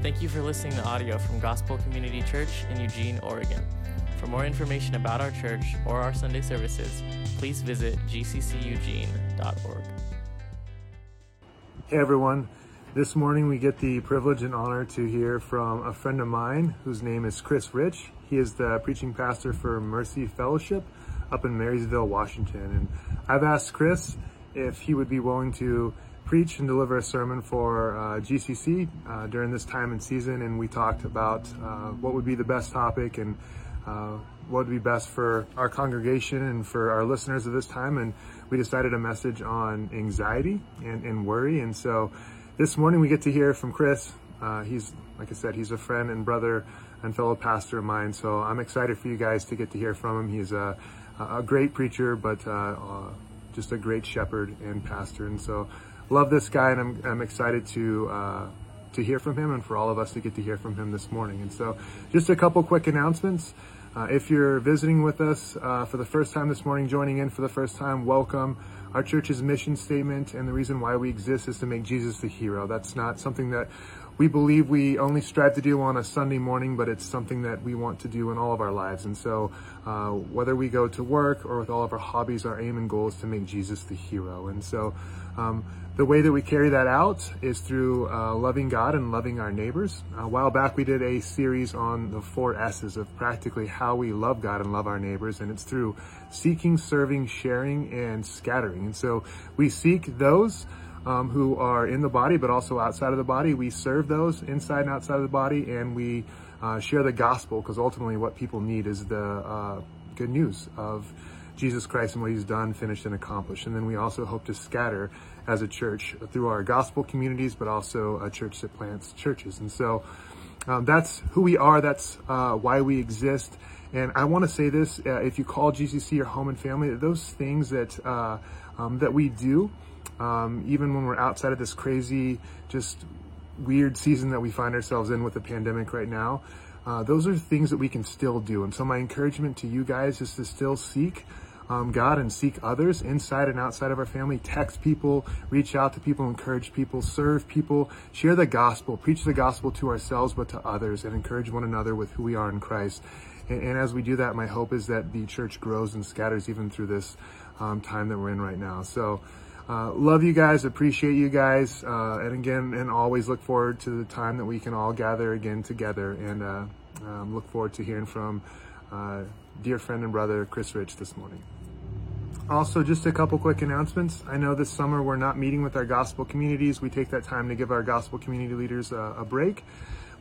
Thank you for listening to audio from Gospel Community Church in Eugene, Oregon. For more information about our church or our Sunday services, please visit gcceugene.org. Hey everyone, this morning we get the privilege and honor to hear from a friend of mine whose name is Chris Rich. He is the preaching pastor for Mercy Fellowship up in Marysville, Washington. And I've asked Chris if he would be willing to preach and deliver a sermon for uh, GCC uh, during this time and season, and we talked about uh, what would be the best topic and uh, what would be best for our congregation and for our listeners at this time. And we decided a message on anxiety and, and worry. And so this morning we get to hear from Chris. Uh, he's, like I said, he's a friend and brother and fellow pastor of mine. So I'm excited for you guys to get to hear from him. He's a, a great preacher, but uh, just a great shepherd and pastor. And so love this guy, and I'm, I'm excited to uh, to hear from him, and for all of us to get to hear from him this morning. And so, just a couple quick announcements. Uh, if you're visiting with us uh, for the first time this morning, joining in for the first time, welcome. Our church's mission statement and the reason why we exist is to make Jesus the hero. That's not something that we believe we only strive to do on a Sunday morning, but it's something that we want to do in all of our lives. And so, uh, whether we go to work or with all of our hobbies, our aim and goal is to make Jesus the hero. And so, um, the way that we carry that out is through uh, loving God and loving our neighbors. A while back, we did a series on the four S's of practically how we love God and love our neighbors, and it's through seeking, serving, sharing, and scattering. And so we seek those um, who are in the body, but also outside of the body. We serve those inside and outside of the body, and we uh, share the gospel because ultimately what people need is the uh, good news of Jesus Christ and what he's done, finished, and accomplished. And then we also hope to scatter as a church through our gospel communities, but also a church that plants churches. And so um, that's who we are, that's uh, why we exist. And I want to say this uh, if you call GCC your home and family, those things that, uh, um, that we do, um, even when we're outside of this crazy, just weird season that we find ourselves in with the pandemic right now, uh, those are things that we can still do. And so, my encouragement to you guys is to still seek um, God and seek others inside and outside of our family. Text people, reach out to people, encourage people, serve people, share the gospel, preach the gospel to ourselves, but to others, and encourage one another with who we are in Christ. And, and as we do that, my hope is that the church grows and scatters even through this um, time that we're in right now. So, uh, love you guys, appreciate you guys, uh, and again, and always look forward to the time that we can all gather again together. And uh, um, look forward to hearing from uh, dear friend and brother Chris Rich this morning. Also, just a couple quick announcements. I know this summer we're not meeting with our gospel communities. We take that time to give our gospel community leaders a, a break.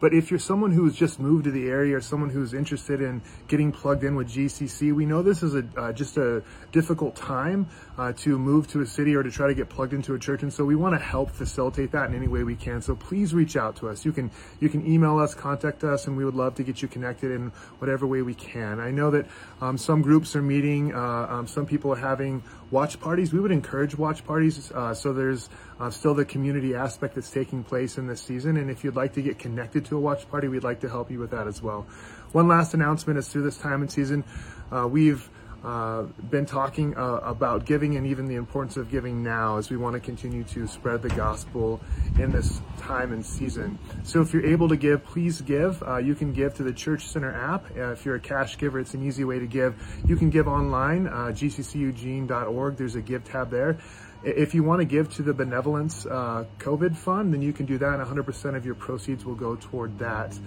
But if you're someone who's just moved to the area or someone who's interested in getting plugged in with GCC, we know this is a uh, just a difficult time uh, to move to a city or to try to get plugged into a church, and so we want to help facilitate that in any way we can. So please reach out to us. You can you can email us, contact us, and we would love to get you connected in whatever way we can. I know that um, some groups are meeting, uh, um, some people are having watch parties. We would encourage watch parties. Uh, so there's uh, still the community aspect that's taking place in this season. And if you'd like to get connected to a watch party, we'd like to help you with that as well. One last announcement is through this time and season, uh, we've uh, been talking uh, about giving and even the importance of giving now as we want to continue to spread the gospel in this time and season. So if you're able to give, please give. Uh, you can give to the Church Center app. Uh, if you're a cash giver, it's an easy way to give. You can give online, uh, gcceugene.org. There's a give tab there. If you want to give to the Benevolence uh, COVID Fund, then you can do that, and 100% of your proceeds will go toward that.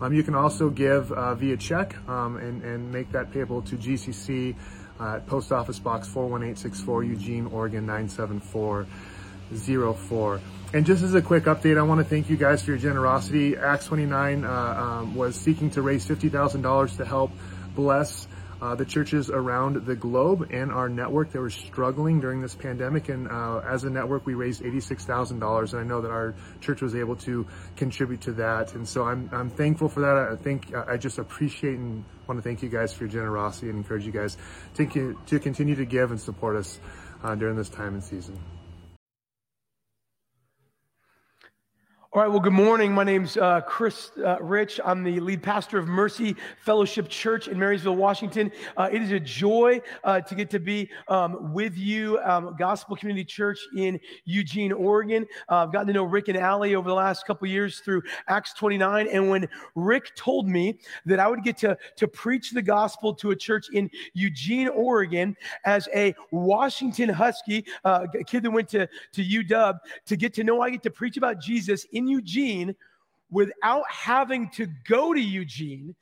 Um, you can also give uh, via check um, and, and make that payable to GCC uh, Post Office Box 41864, Eugene, Oregon 97404. And just as a quick update, I want to thank you guys for your generosity. Acts 29 uh, um, was seeking to raise $50,000 to help bless uh, the churches around the globe and our network that were struggling during this pandemic. And uh, as a network, we raised $86,000. And I know that our church was able to contribute to that. And so I'm, I'm thankful for that. I think I just appreciate and want to thank you guys for your generosity and encourage you guys to, to continue to give and support us uh, during this time and season. All right, well, good morning. My name's uh, Chris uh, Rich. I'm the lead pastor of Mercy Fellowship Church in Marysville, Washington. Uh, it is a joy uh, to get to be um, with you, um, Gospel Community Church in Eugene, Oregon. Uh, I've gotten to know Rick and Allie over the last couple years through Acts 29. And when Rick told me that I would get to, to preach the gospel to a church in Eugene, Oregon, as a Washington Husky, uh, a kid that went to, to UW, to get to know I get to preach about Jesus Eugene without having to go to Eugene.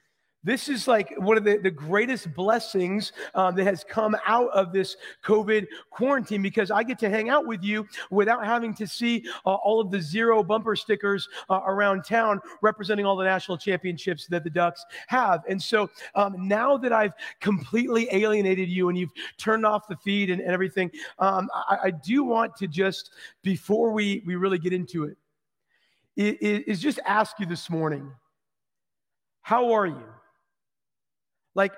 This is like one of the, the greatest blessings um, that has come out of this COVID quarantine because I get to hang out with you without having to see uh, all of the zero bumper stickers uh, around town representing all the national championships that the Ducks have. And so um, now that I've completely alienated you and you've turned off the feed and, and everything, um, I, I do want to just, before we, we really get into it, is just ask you this morning how are you? Like,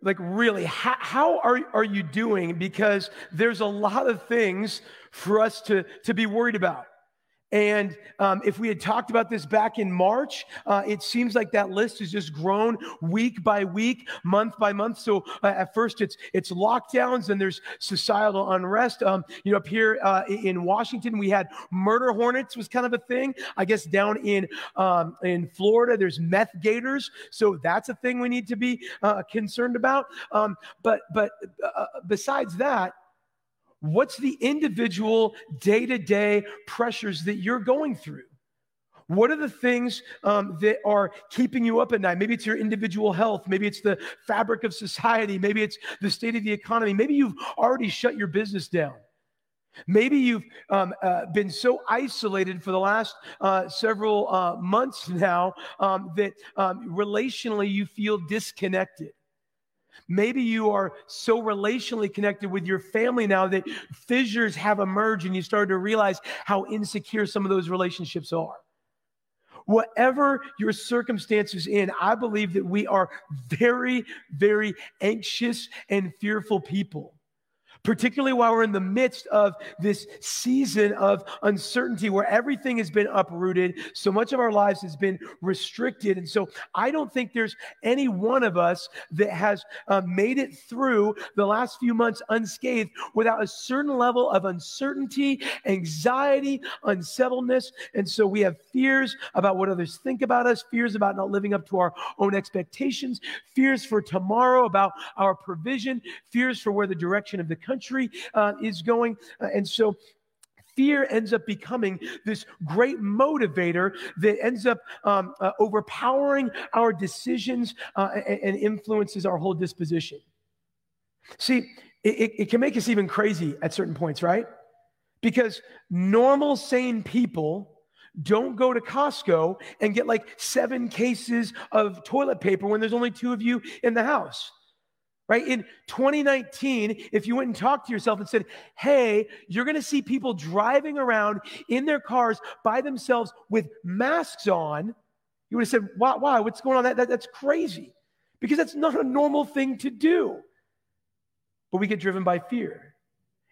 like really, how, how are, are you doing? Because there's a lot of things for us to, to be worried about. And um, if we had talked about this back in March, uh, it seems like that list has just grown week by week, month by month. So uh, at first it's it's lockdowns, and there's societal unrest. Um, you know, up here uh, in Washington, we had murder hornets was kind of a thing. I guess down in um, in Florida, there's meth gators. So that's a thing we need to be uh, concerned about. Um, but but uh, besides that, What's the individual day to day pressures that you're going through? What are the things um, that are keeping you up at night? Maybe it's your individual health. Maybe it's the fabric of society. Maybe it's the state of the economy. Maybe you've already shut your business down. Maybe you've um, uh, been so isolated for the last uh, several uh, months now um, that um, relationally you feel disconnected. Maybe you are so relationally connected with your family now that fissures have emerged and you start to realize how insecure some of those relationships are. Whatever your circumstances in, I believe that we are very, very anxious and fearful people particularly while we're in the midst of this season of uncertainty where everything has been uprooted. So much of our lives has been restricted. And so I don't think there's any one of us that has uh, made it through the last few months unscathed without a certain level of uncertainty, anxiety, unsettledness. And so we have fears about what others think about us, fears about not living up to our own expectations, fears for tomorrow about our provision, fears for where the direction of the country uh, is going. Uh, and so fear ends up becoming this great motivator that ends up um, uh, overpowering our decisions uh, and, and, influences our whole disposition. See, it, it, can make us even crazy at certain points, right? Because normal, sane people don't go to Costco and get like seven cases of toilet paper when there's only two of you in the house right? In 2019, if you went and talked to yourself and said, hey, you're going to see people driving around in their cars by themselves with masks on, you would have said, why? why? What's going on? That, that, that's crazy because that's not a normal thing to do. But we get driven by fear.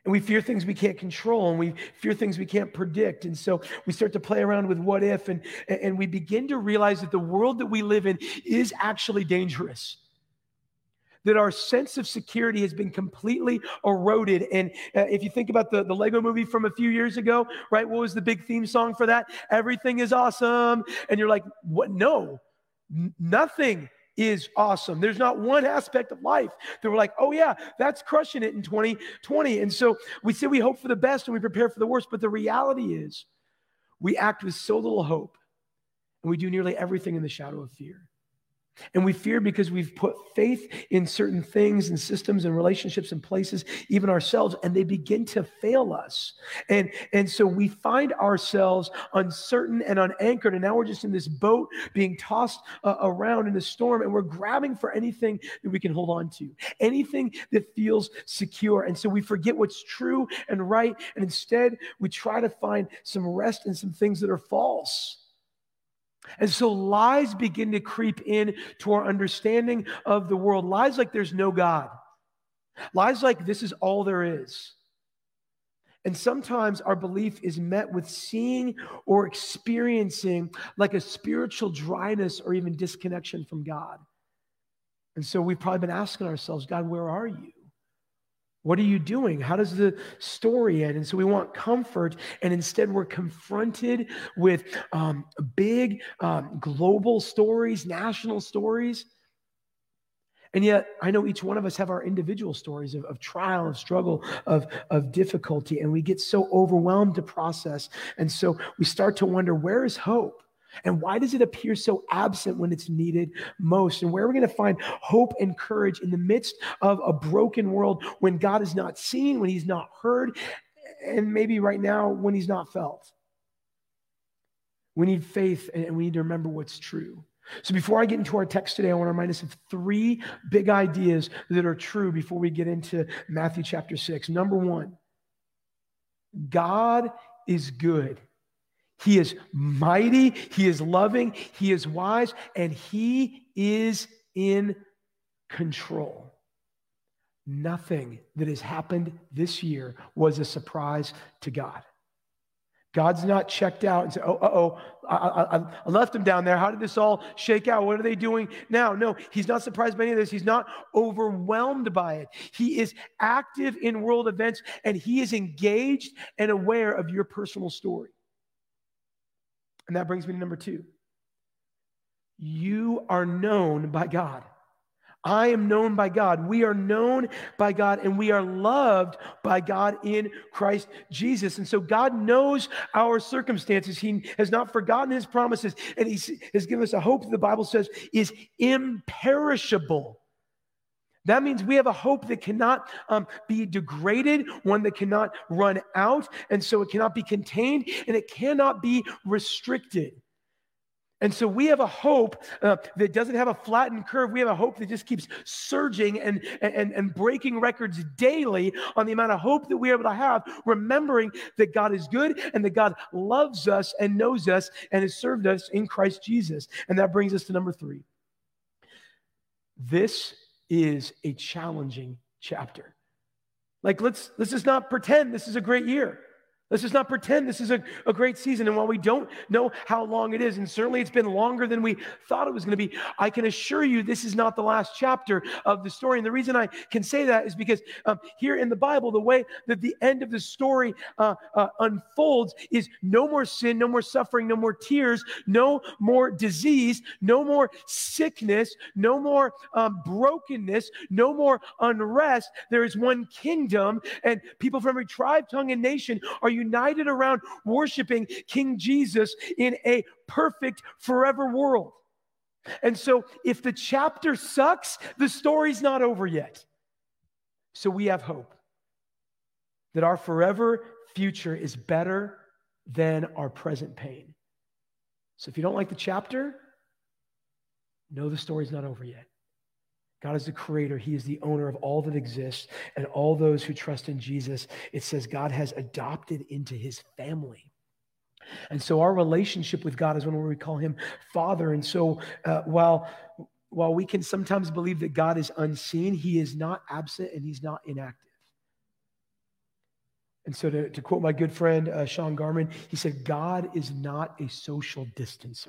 And we fear things we can't control and we fear things we can't predict. And so we start to play around with what if and, and we begin to realize that the world that we live in is actually dangerous that our sense of security has been completely eroded. And uh, if you think about the, the Lego movie from a few years ago, right? What was the big theme song for that? Everything is awesome. And you're like, what? No, N- nothing is awesome. There's not one aspect of life that we're like, oh, yeah, that's crushing it in 2020. And so we say we hope for the best and we prepare for the worst. But the reality is, we act with so little hope and we do nearly everything in the shadow of fear. And we fear because we've put faith in certain things and systems and relationships and places, even ourselves, and they begin to fail us. And, and so we find ourselves uncertain and unanchored. And now we're just in this boat being tossed uh, around in a storm, and we're grabbing for anything that we can hold on to, anything that feels secure. And so we forget what's true and right. And instead, we try to find some rest in some things that are false. And so lies begin to creep in to our understanding of the world. Lies like there's no God. Lies like this is all there is. And sometimes our belief is met with seeing or experiencing like a spiritual dryness or even disconnection from God. And so we've probably been asking ourselves, God, where are you? What are you doing? How does the story end? And so we want comfort, and instead we're confronted with um, big um, global stories, national stories. And yet, I know each one of us have our individual stories of, of trial, of struggle, of, of difficulty, and we get so overwhelmed to process. And so we start to wonder where is hope? And why does it appear so absent when it's needed most? And where are we going to find hope and courage in the midst of a broken world when God is not seen, when He's not heard, and maybe right now when He's not felt? We need faith and we need to remember what's true. So, before I get into our text today, I want to remind us of three big ideas that are true before we get into Matthew chapter 6. Number one, God is good. He is mighty, He is loving, He is wise, and He is in control. Nothing that has happened this year was a surprise to God. God's not checked out and said, oh, oh, I, I, I, left him down there. How did this all shake out? What are they doing now? No, he's not surprised by any of this. He's not overwhelmed by it. He is active in world events and he is engaged and aware of your personal story. And that brings me to number two. You are known by God. I am known by God. We are known by God and we are loved by God in Christ Jesus. And so God knows our circumstances. He has not forgotten his promises and he has given us a hope that the Bible says is imperishable. That means we have a hope that cannot um, be degraded, one that cannot run out, and so it cannot be contained and it cannot be restricted. And so we have a hope uh, that doesn't have a flattened curve. We have a hope that just keeps surging and, and, and breaking records daily on the amount of hope that we're able to have, remembering that God is good and that God loves us and knows us and has served us in Christ Jesus. And that brings us to number three. This is a challenging chapter. Like, let's, let's just not pretend this is a great year. Let's just not pretend this is a, a great season. And while we don't know how long it is, and certainly it's been longer than we thought it was going to be, I can assure you this is not the last chapter of the story. And the reason I can say that is because um, here in the Bible, the way that the end of the story uh, uh, unfolds is no more sin, no more suffering, no more tears, no more disease, no more sickness, no more um, brokenness, no more unrest. There is one kingdom, and people from every tribe, tongue, and nation are united around worshiping King Jesus in a perfect forever world. And so, if the chapter sucks, the story's not over yet. So, we have hope that our forever future is better than our present pain. So, if you don't like the chapter, know the story's not over yet. God is the creator. He is the owner of all that exists and all those who trust in Jesus. It says God has adopted into his family. And so our relationship with God is one where we call him Father. And so uh, while, while we can sometimes believe that God is unseen, he is not absent and he's not inactive. And so, to, to quote my good friend uh, Sean Garman, he said, God is not a social distancer.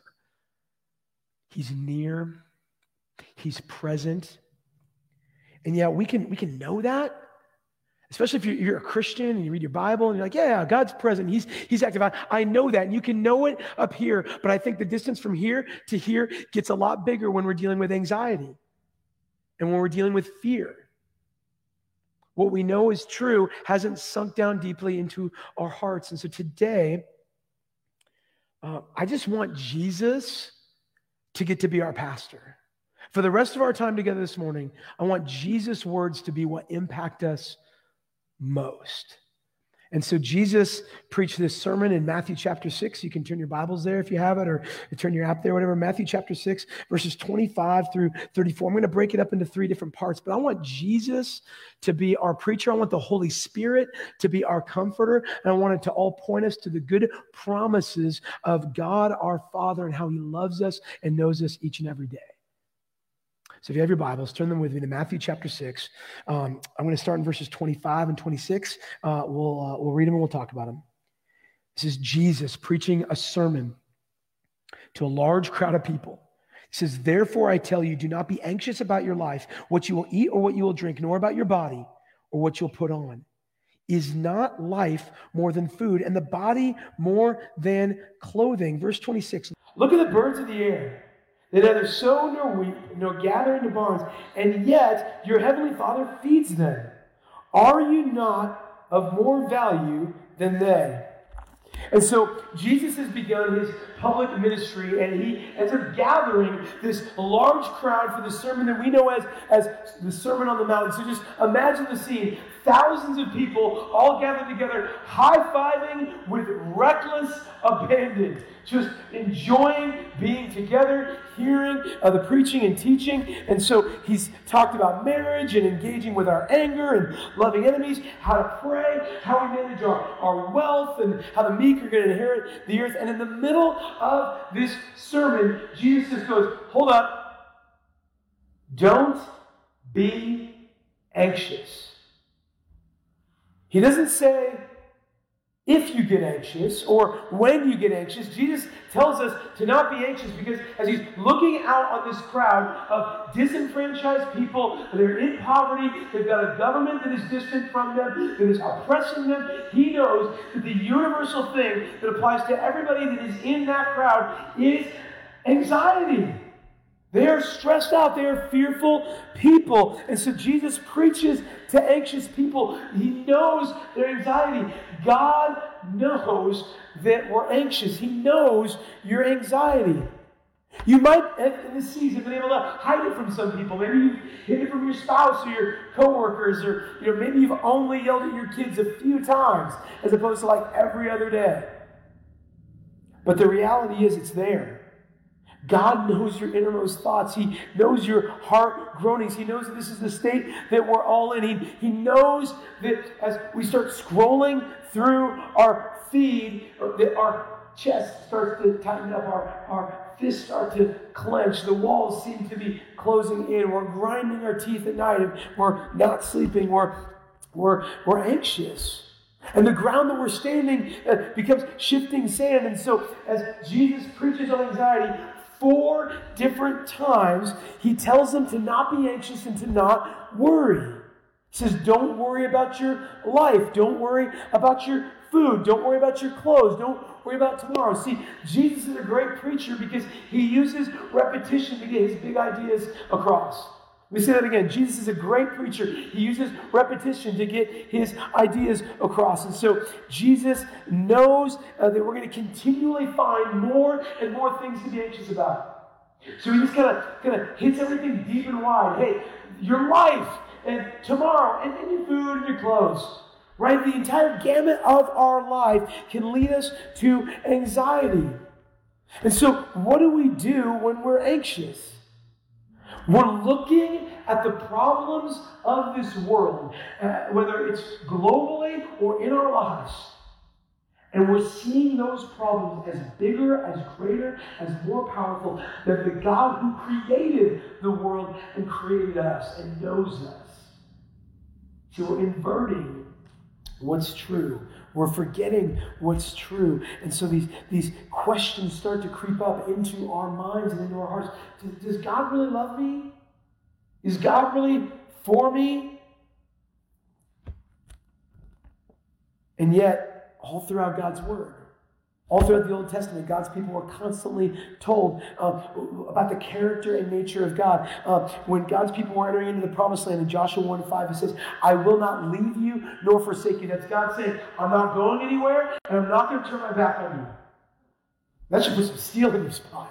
He's near, He's present. And yeah, we can, we can know that, especially if you're, you're, a Christian and you read your Bible and you're like, yeah, God's present. He's, he's active. I, I know that. And you can know it up here. But I think the distance from here to here gets a lot bigger when we're dealing with anxiety and when we're dealing with fear. What we know is true hasn't sunk down deeply into our hearts. And so today, uh, I just want Jesus to get to be our pastor. For the rest of our time together this morning, I want Jesus' words to be what impact us most. And so Jesus preached this sermon in Matthew chapter 6. You can turn your Bibles there if you have it, or turn your app there, whatever. Matthew chapter 6, verses 25 through 34. I'm going to break it up into three different parts, but I want Jesus to be our preacher. I want the Holy Spirit to be our comforter. And I want it to all point us to the good promises of God our Father and how he loves us and knows us each and every day. So if you have your Bibles, turn them with me to Matthew chapter 6. Um, I'm going to start in verses 25 and 26. Uh, we'll, uh, we'll read them and we'll talk about them. This is Jesus preaching a sermon to a large crowd of people. He says, Therefore I tell you, do not be anxious about your life, what you will eat or what you will drink, nor about your body or what you'll put on. Is not life more than food, and the body more than clothing? Verse 26. Look at the birds of the air. They neither sow nor reap nor gather into barns, and yet your heavenly Father feeds them. Are you not of more value than they? And so Jesus has begun his public ministry, and he ends up gathering this large crowd for the sermon that we know as, as the Sermon on the Mount. So just imagine the scene thousands of people all gathered together, high fiving with reckless abandon, just enjoying being together, hearing uh, the preaching and teaching. And so he's talked about marriage and engaging with our anger and loving enemies, how to pray, how we manage our, our wealth, and how the meek are going to inherit the earth. And in the middle of this sermon, Jesus just goes, Hold up. Don't be anxious. He doesn't say if you get anxious or when you get anxious. Jesus tells us to not be anxious because as he's looking out on this crowd of disenfranchised people, they're in poverty, they've got a government that is distant from them, that is oppressing them, he knows that the universal thing that applies to everybody that is in that crowd is anxiety. They are stressed out. They are fearful people. And so Jesus preaches to anxious people. He knows their anxiety. God knows that we're anxious. He knows your anxiety. You might, in this season, been able to hide it from some people. Maybe you've hid it from your spouse or your coworkers, or you know, maybe you've only yelled at your kids a few times as opposed to like every other day. But the reality is, it's there. God knows your innermost thoughts. He knows your heart groanings. He knows that this is the state that we're all in. He, he knows that as we start scrolling through our feed, that our chest starts to tighten up, our, our fists start to clench, the walls seem to be closing in. We're grinding our teeth at night, and we're not sleeping. We're, we're, we're anxious. And the ground that we're standing uh, becomes shifting sand. And so, as Jesus preaches on anxiety, four different times, he tells them to not be anxious and to not worry. He says, Don't worry about your life. Don't worry about your food. Don't worry about your clothes. Don't worry about tomorrow. See, Jesus is a great preacher because he uses repetition to get his big ideas across. Me say that again. Jesus is a great preacher. He uses repetition to get his ideas across. And so Jesus knows uh, that we're going to continually find more and more things to be anxious about. So he just kind of kind of hits everything deep and wide. Hey, your life and tomorrow and, and your food and your clothes. Right? The entire gamut of our life can lead us to anxiety. And so, what do we do when we're anxious? We're looking at the problems of this world, uh, whether it's globally or in our lives. And we're seeing those problems as bigger, as greater, as more powerful than the God who created the world and created us and knows us. So we're inverting what's true. We're forgetting what's true. And so these, these questions start to creep up into our minds and into our hearts. Does, does God really love me? Is God really for me? And yet, all throughout God's Word, all throughout the Old Testament, God's people were constantly told uh, about the character and nature of God. Uh, when God's people were entering into the promised land in Joshua 1 5, he says, I will not leave you nor forsake you. That's God saying, I'm not going anywhere and I'm not going to turn my back on you. That should put some steel in your spine.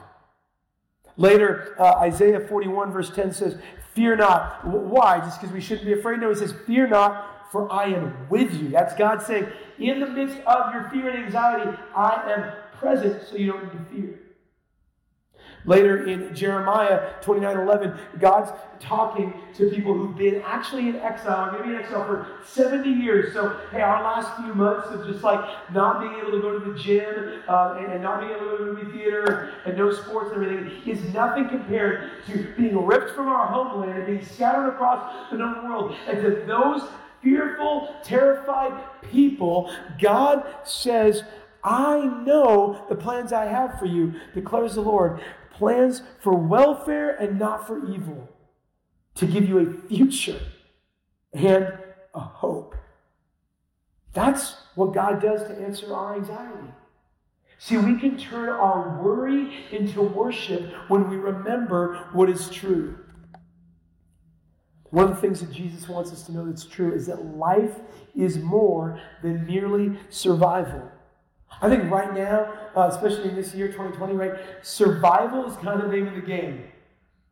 Later, uh, Isaiah 41, verse 10 says, Fear not. Why? Just because we shouldn't be afraid? No, he says, Fear not, for I am with you. That's God saying, In the midst of your fear and anxiety, I am present, so you don't need to fear. Later in Jeremiah 29 11, God's talking to people who've been actually in exile, maybe in exile for 70 years. So, hey, our last few months of just like not being able to go to the gym uh, and, and, not being able to go to the movie theater and no sports and everything is nothing compared to being ripped from our homeland and being scattered across the known world. And to those fearful, terrified people, God says, I know the plans I have for you, declares the Lord plans for welfare and not for evil, to give you a future and a hope. That's what God does to answer our anxiety. See, we can turn our worry into worship when we remember what is true. One of the things that Jesus wants us to know that's true is that life is more than merely survival. I think right now, uh, especially in this year, 2020, right, survival is kind of the name of the game,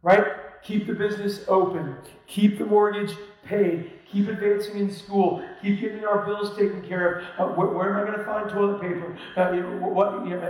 right? Keep the business open, keep the mortgage paid, keep advancing in school, keep getting our bills taken care of. Uh, where, where, am I going to find toilet paper? Uh, you know, what, you know,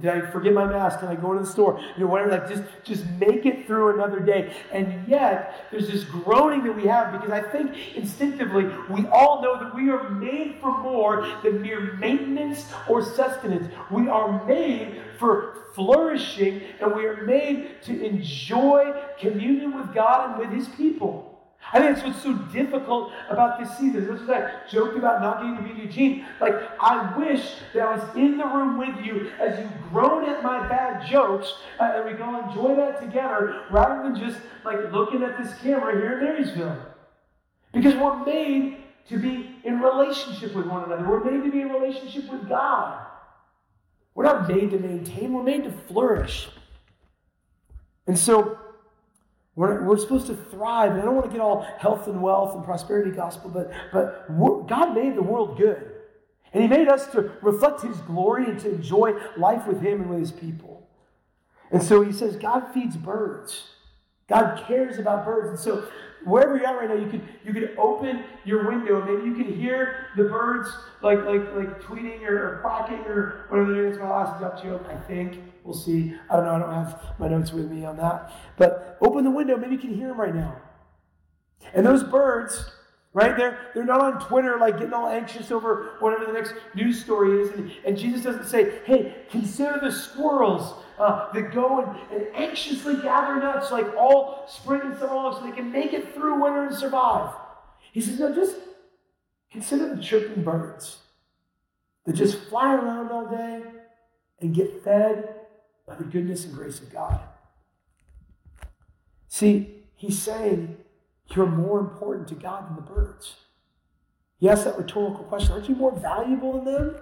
did I forget my mask? Can I go to the store? You know, whatever. Like, just just make it through another day. And yet, there's this groaning that we have because I think instinctively we all know that we are made for more than mere maintenance or sustenance. We are made for flourishing, and we are made to enjoy communion with God and with His people. I think that's what's so difficult about this season. This is I joked about not getting to be Eugene. Like, I wish that I was in the room with you as you groan at my bad jokes, uh, and we go enjoy that together rather than just like looking at this camera here in Marysville. Because we're made to be in relationship with one another. We're made to be in relationship with God. We're not made to maintain, we're made to flourish. And so we're, we're supposed to thrive. And I don't want to get all health and wealth and prosperity gospel, but, but God made the world good. And He made us to reflect His glory and to enjoy life with Him and with His people. And so He says, God feeds birds. God cares about birds. And so wherever you're at right now, you could you could open your window and maybe you can hear the birds like like like tweeting or, quacking or whatever doing. It's my last duck joke, I think. We'll see. I don't know. I don't have my notes with me on that. But open the window. Maybe you can hear them right now. And those birds, right? They're, they're not on Twitter like getting all anxious over whatever the next news story is. And, and Jesus doesn't say, hey, consider the squirrels uh, that go and, and anxiously gather nuts like all spring and summer long so they can make it through winter and survive. He says, no, just consider the chirping birds that just fly around all day and get fed by the goodness and grace of God. See, he's saying you're more important to God than the birds. He asked that rhetorical question Aren't you more valuable than them?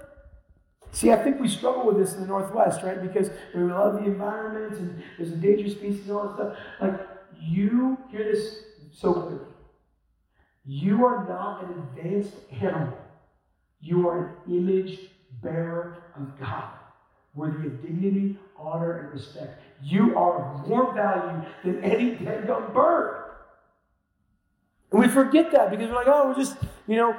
See, I think we struggle with this in the Northwest, right? Because we love the environment and there's endangered species and all that stuff. Like, you hear this so clearly. You are not an advanced animal. You are an image bearer of God, worthy of dignity, honor, and respect. You are more value than any dead young bird. And we forget that because we're like, oh, we're just, you know,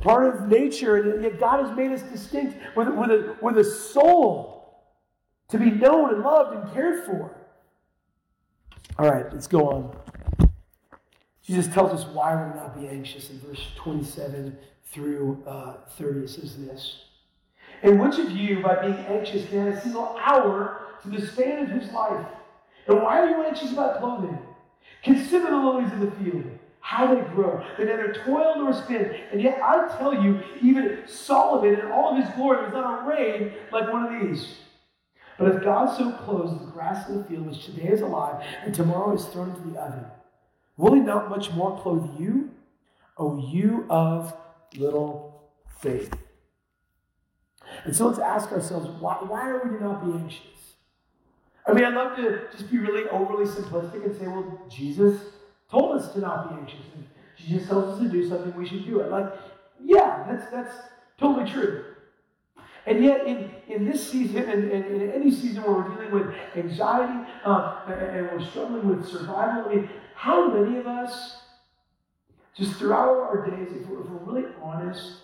part of nature, and yet God has made us distinct with, with, a, with a soul to be known and loved and cared for. All right, let's go on. Jesus tells us why we're not be anxious in verse 27 through uh, 30. It says this. And which of you, by being anxious, can add a single hour to the span of his life? And why are you anxious about clothing? Consider the lilies of the field how they grow. They neither toil nor spin. And yet I tell you, even Solomon in all of his glory was not arrayed like one of these. But if God so clothes the grass of the field, which today is alive and tomorrow is thrown into the oven, will he not much more clothe you, O you of little faith? And so let's ask ourselves, why, why are we to not be anxious? I mean, I'd love to just be really overly simplistic and say, well, Jesus told us to not be anxious. And just tells us to do something, we should do it. Like, yeah, that's that's totally true. And yet, in, in this season, and, and in any season where we're dealing with anxiety uh, and we're struggling with survival, I mean, how many of us, just throughout our days, if we're, if we're really honest,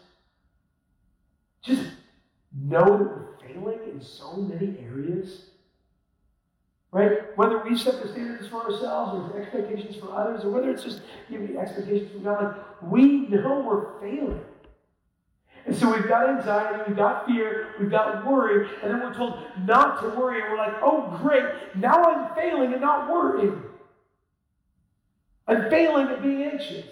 just know that we're failing in so many areas? Right? Whether we set the standards for ourselves or expectations for others, or whether it's just giving expectations from God, like we know we're failing. And so we've got anxiety, we've got fear, we've got worry, and then we're told not to worry, and we're like, oh, great, now I'm failing and not worrying. I'm failing at being anxious.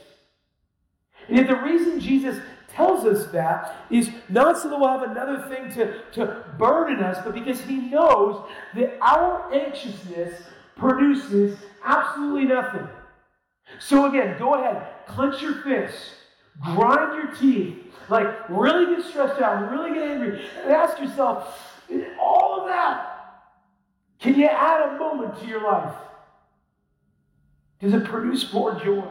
And yet, the reason Jesus tells us that is not so that we'll have another thing to, to burden us, but because he knows that our anxiousness produces absolutely nothing. So, again, go ahead, clench your fists, grind your teeth, like really get stressed out, really get angry, and ask yourself, all of that, can you add a moment to your life? Does it produce more joy?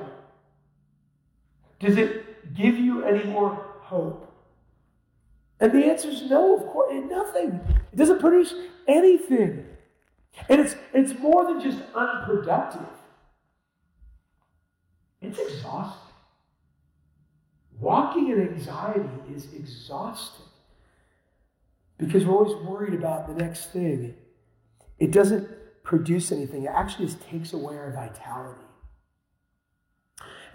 Does it give you any more hope? And the answer is no, of course, nothing. It doesn't produce anything. And it's, it's more than just unproductive, it's exhausting. Walking in anxiety is exhausting because we're always worried about the next thing. It doesn't produce anything, it actually just takes away our vitality.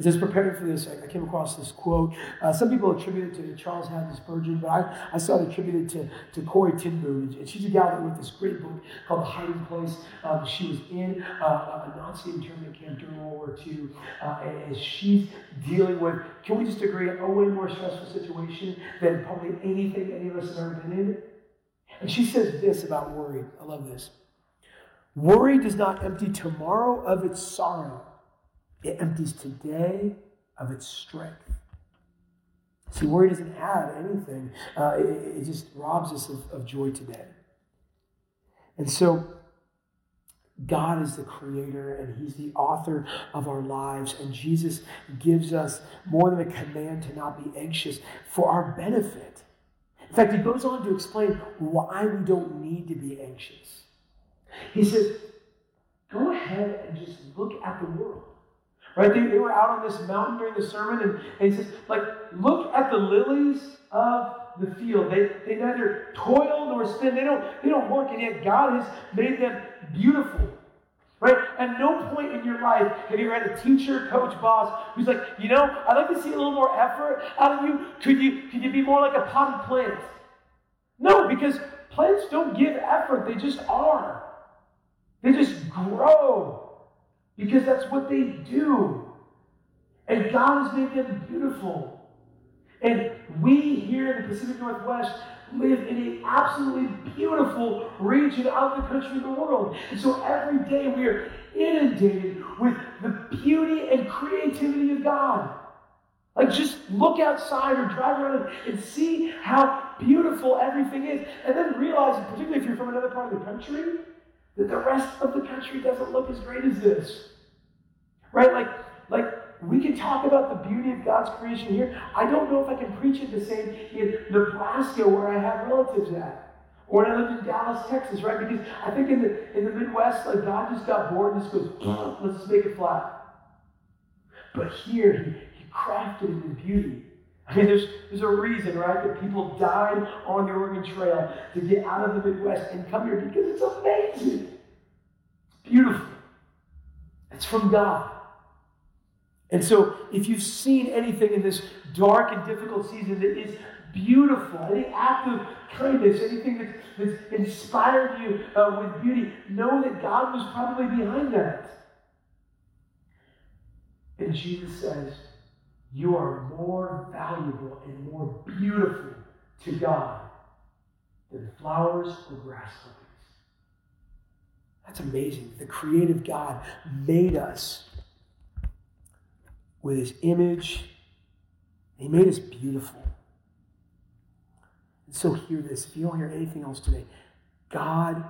As I was preparing for this, I came across this quote. Uh, some people attribute it to Charles Haddon Spurgeon, but I, I saw it attributed to, to Corrie ten Boom. And she's a gal that wrote this great book called The Hiding Place. Um, she was in uh, a Nazi internment camp during World War II, uh, and she's dealing with, can we just agree, a way more stressful situation than probably anything any of us have ever been in? And she says this about worry. I love this. Worry does not empty tomorrow of its sorrow it empties today of its strength. See, worry doesn't add anything, uh, it, it, just robs us of, of joy today. And so, God is the creator and He's the author of our lives. And Jesus gives us more than a command to not be anxious for our benefit. In fact, He goes on to explain why we don't need to be anxious. He says, Go ahead and just look at the world. Right? They, they were out on this mountain during the sermon, and, and he says, like, look at the lilies of the field. They, they neither toil nor spin. They don't, they don't work, and yet God has made them beautiful. Right? At no point in your life have you had a teacher, coach, boss who's like, you know, I'd like to see a little more effort out of you. Could you, could you be more like a potted plant? No, because plants don't give effort, they just are. They just grow because that's what they do. And God has made them beautiful. And we here in the Pacific Northwest live in an absolutely beautiful region of the country of the world. And so every day we are inundated with the beauty and creativity of God. Like just look outside or drive around and see how beautiful everything is. And then realize, particularly if you're from another part of the country, that the rest of the country doesn't look as great as this. Right? Like, like we can talk about the beauty of God's creation here. I don't know if I can preach it the same in Nebraska where I have relatives at. Or when I lived in Dallas, Texas, right? Because I think in the in the Midwest, like God just got bored and just goes, let's just make it flat. But here he, he crafted it in beauty. I mean, there's, there's a reason, right, that people died on the Oregon Trail to get out of the Midwest and come here because it's amazing. It's beautiful. It's from God. And so, if you've seen anything in this dark and difficult season that is beautiful, any act of kindness, anything that's, that's inspired you uh, with beauty, know that God was probably behind that. And Jesus says, You are more valuable and more beautiful to God than flowers or grass. That's amazing. The creative God made us with his image. He made us beautiful. And so hear this. If you don't hear anything else today, God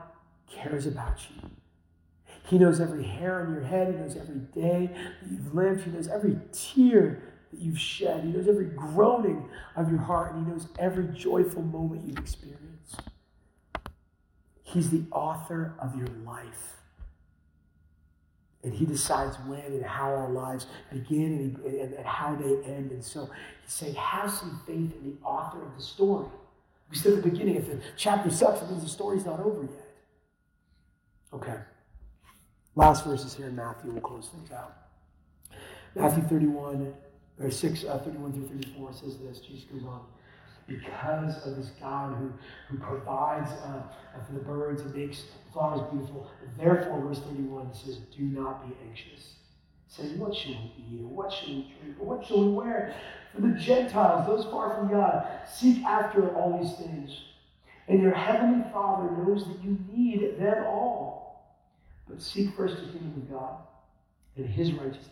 cares about you. He knows every hair on your head. He knows every day that you've lived. He knows every tear that you've shed. He knows every groaning of your heart. And He knows every joyful moment you've experienced. He's the author of your life. And he decides when and how our lives begin and, and, and, how they end. And so he's saying, have some faith in the author of the story. We said at the beginning, if the chapter sucks, it means the story's not over yet. Okay. Last verses here in Matthew, we'll close things out. Matthew 31, or 6, uh, 31 through 34 says this. Jesus goes on. Because of this God who, who provides uh, for the birds and makes flowers beautiful. Therefore, verse 31 says, Do not be anxious. Saying, What shall we eat? What shall we drink? What shall we wear? For the Gentiles, those far from God, seek after all these things. And your heavenly Father knows that you need them all. But seek first the kingdom of God and his righteousness,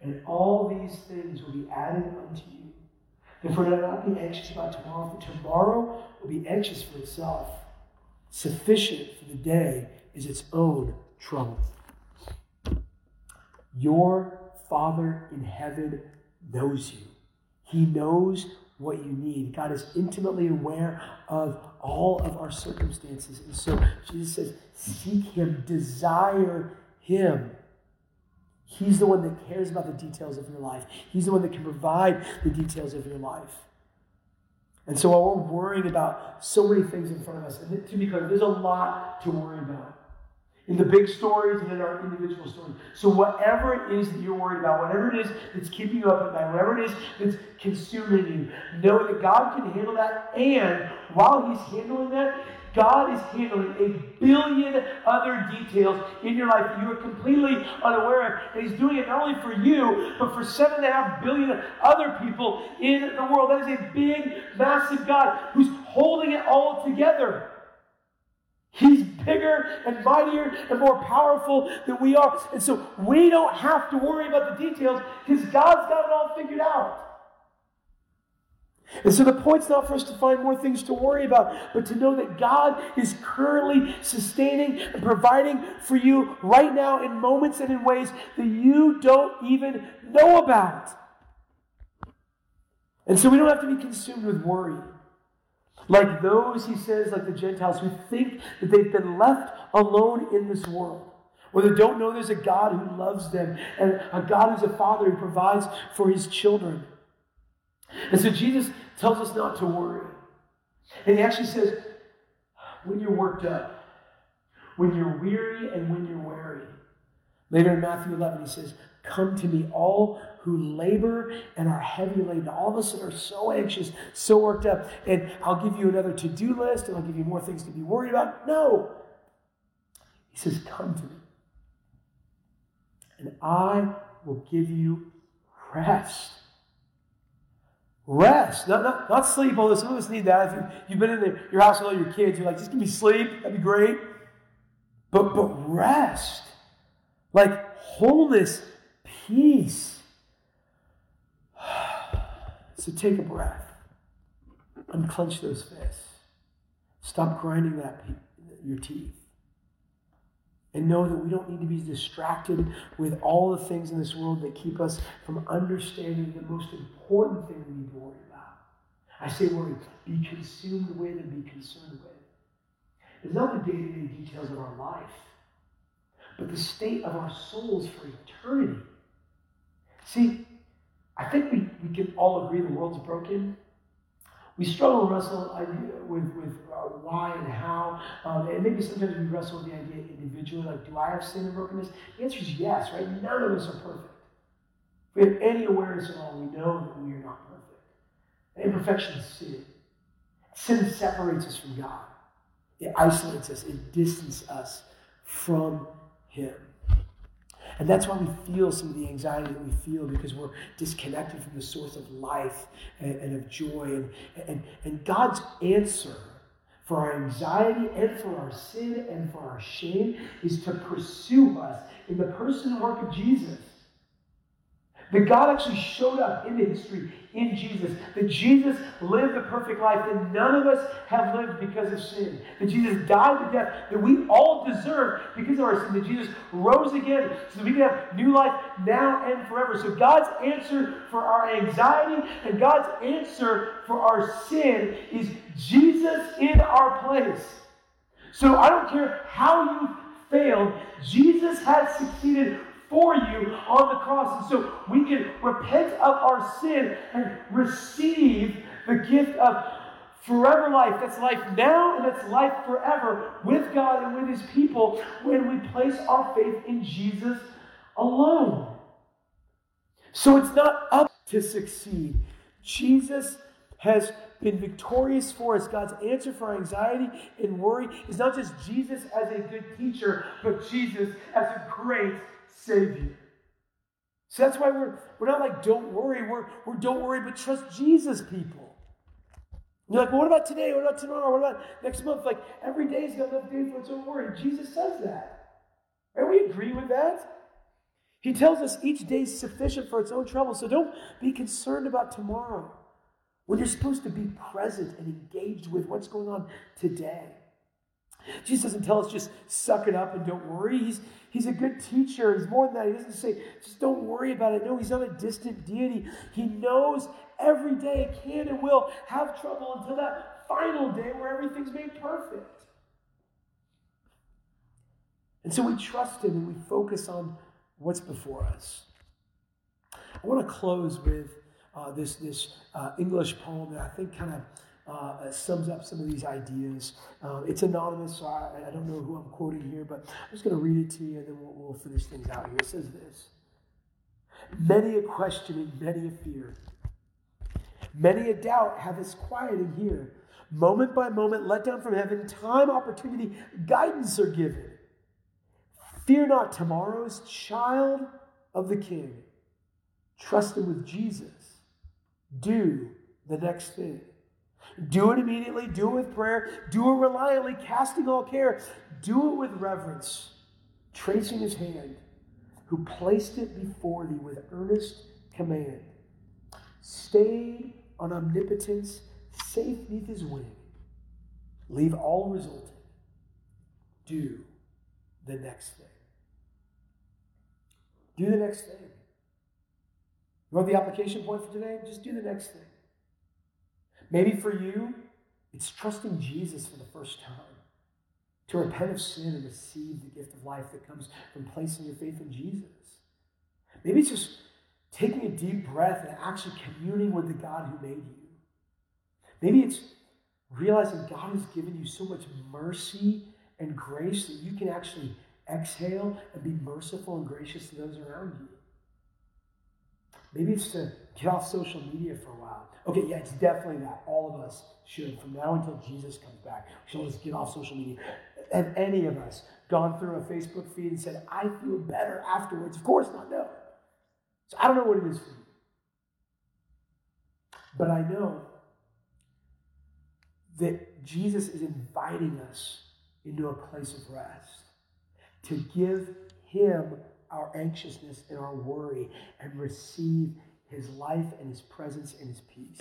and all these things will be added unto you. Therefore, do not be anxious about tomorrow, for tomorrow will be anxious for itself. Sufficient for the day is its own trouble. Your Father in heaven knows you. He knows what you need. God is intimately aware of all of our circumstances. And so Jesus says, seek Him, desire Him. He's the one that cares about the details of your life. He's the one that can provide the details of your life. And so while we're worrying about so many things in front of us, and to be clear, there's a lot to worry about in the big stories and in our individual stories. So, whatever it is that you're worried about, whatever it is that's keeping you up at night, whatever it is that's consuming you, know that God can handle that. And while He's handling that, God is handling a billion other details in your life that you are completely unaware of. And He's doing it not only for you, but for seven and a half billion other people in the world. That is a big, massive God who's holding it all together. He's bigger and mightier and more powerful than we are. And so we don't have to worry about the details because God's got it all figured out. And so the point's not for us to find more things to worry about, but to know that God is currently sustaining and providing for you right now in moments and in ways that you don't even know about. And so we don't have to be consumed with worry. Like those, he says, like the Gentiles who think that they've been left alone in this world. Or they don't know there's a God who loves them and a God who's a father who provides for his children. And so Jesus tells us not to worry. And he actually says, when you're worked up, when you're weary and when you're weary. Later in Matthew 11, he says, Come to me, all who labor and are heavy laden. All of us that are so anxious, so worked up. And I'll give you another to do list and I'll give you more things to be worried about. No. He says, Come to me. And I will give you rest. Rest, not, not, not sleep. Although some of us need that. If you, you've been in the, your house with all your kids, you're like, just give me sleep. That'd be great. But, but rest, like wholeness, peace. So take a breath. Unclench those fists. Stop grinding that your teeth. And know that we don't need to be distracted with all the things in this world that keep us from understanding the most important thing we need to worry about. I say worry, be consumed with and be concerned with. It's not the day to day details of our life, but the state of our souls for eternity. See, I think we, we can all agree the world's broken. We struggle to wrestle with, with uh, why and how. Um, and maybe sometimes we wrestle with the idea individually, like, do I have sin and brokenness? The answer is yes, right? None of us are perfect. If we have any awareness at all, we know that we are not perfect. Imperfection is sin. Sin separates us from God. It isolates us. It distances us from Him. And that's why we feel some of the anxiety that we feel because we're disconnected from the source of life and, and of joy. And, and, and God's answer for our anxiety and for our sin and for our shame is to pursue us in the person and work of Jesus. That God actually showed up in the history in Jesus. That Jesus lived a perfect life that none of us have lived because of sin. That Jesus died the death that we all deserve because of our sin. That Jesus rose again so that we can have new life now and forever. So God's answer for our anxiety and God's answer for our sin is Jesus in our place. So I don't care how you failed, Jesus has succeeded for you on the cross. And so we can repent of our sin and receive the gift of Forever life, that's life now and that's life forever with God and with His people when we place our faith in Jesus alone. So it's not up to succeed. Jesus has been victorious for us. God's answer for anxiety and worry is not just Jesus as a good teacher, but Jesus as a great Savior. So that's why we're, we're not like, don't worry. We're, we're don't worry, but trust Jesus people. You're like, well, what about today? What about tomorrow? What about next month? Like, every day's got enough day for its own worry. Jesus says that. And we agree with that. He tells us each day is sufficient for its own trouble. So don't be concerned about tomorrow when you're supposed to be present and engaged with what's going on today. Jesus doesn't tell us just suck it up and don't worry. He's, he's a good teacher. He's more than that. He doesn't say just don't worry about it. No, he's not a distant deity. He knows every day can and will have trouble until that final day where everything's made perfect. And so we trust him and we focus on what's before us. I want to close with uh, this, this uh, English poem that I think kind of uh, sums up some of these ideas. Um, it's anonymous, so I, I, don't know who I'm quoting here, but I'm just going to read it to you and then we'll, we'll finish things out here. It says this Many a questioning, many a fear, many a doubt have us quieting here. Moment by moment, let down from heaven, time, opportunity, guidance are given. Fear not tomorrow's child of the King. Trust him with Jesus. Do the next thing. Do it immediately, do it with prayer, do it reliably, casting all care. Do it with reverence, tracing his hand, who placed it before thee with earnest command. Stayed on omnipotence, safe neath his wing. Leave all resulting. Do the next thing. Do the next thing. You want the application point for today? Just do the next thing. Maybe for you, it's trusting Jesus for the first time. To repent of sin and receive the gift of life that comes from placing your faith in Jesus. Maybe it's just taking a deep breath and actually communing with the God who made you. Maybe it's realizing God has given you so much mercy and grace that you can actually exhale and be merciful and gracious to those around you. Maybe it's to get off social media for a while. Okay, yeah, it's definitely that. All of us should, from now until Jesus comes back, should just get off social media. Have any of us gone through a Facebook feed and said, I feel better afterwards? Of course not, no. So I don't know what it is for you. But I know that Jesus is inviting us into a place of rest to give Him our anxiousness and our worry and receive his life and his presence and his peace.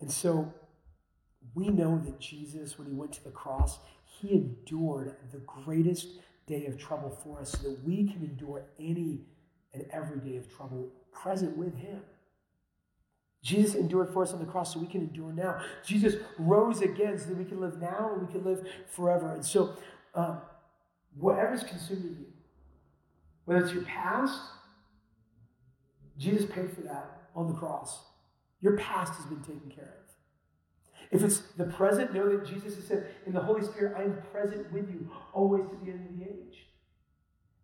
And so we know that Jesus, when he went to the cross, he endured the greatest day of trouble for us so that we can endure any and every day of trouble present with him. Jesus endured for us on the cross so we can endure now. Jesus rose again so that we can live now and we can live forever. And so, um, whatever's consuming you, whether it's your past, Jesus paid for that on the cross. Your past has been taken care of. If it's the present, know that Jesus has said, In the Holy Spirit, I am present with you always to the end of the age.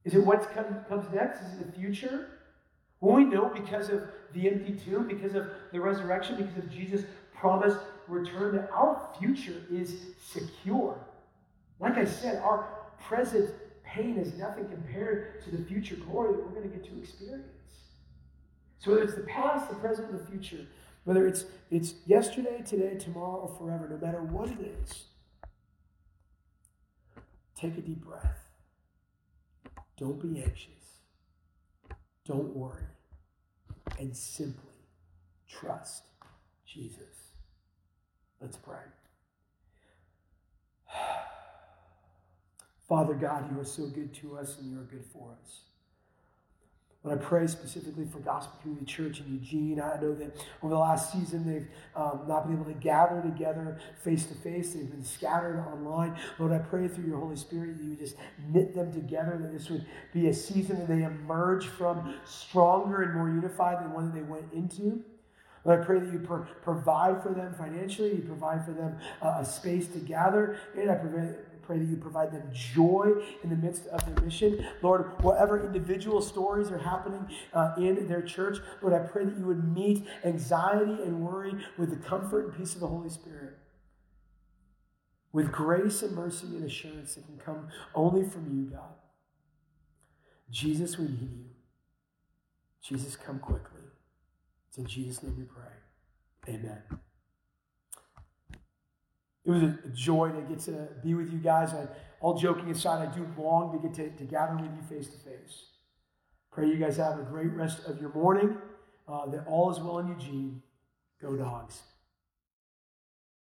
Is it what comes next? Is it the future? Well, we know because of the empty tomb, because of the resurrection, because of Jesus' promised return, that our future is secure. Like I said, our present pain is nothing compared to the future glory that we're going to get to experience. So whether it's the past, the present, the future, whether it's it's yesterday, today, tomorrow, or forever, no matter what it is, take a deep breath. Don't be anxious. Don't worry. And simply trust Jesus. Let's pray. Father God, you are so good to us and you are good for us. When I pray specifically for Gospel Community Church in Eugene, I know that over the last season they've um, not been able to gather together face to face. They've been scattered online. Lord, I pray through your Holy Spirit that you would just knit them together, that this would be a season that they emerge from stronger and more unified than one that they went into. Lord, I pray that you pro- provide for them financially, you provide for them uh, a space to gather, and I pray, pray that you provide them joy in the midst of their mission. Lord, whatever individual stories are happening uh, in their church, Lord, I pray that you would meet anxiety and worry with the comfort and peace of the Holy Spirit. With grace and mercy and assurance that can come only from you, God. Jesus, we need you. Jesus, come quickly. It's in Jesus' name we pray. Amen. It was a joy to get to be with you guys. I, all joking aside, I do long to get to, to gather with you face to face. Pray you guys have a great rest of your morning, uh, that all is well in Eugene. Go, dogs.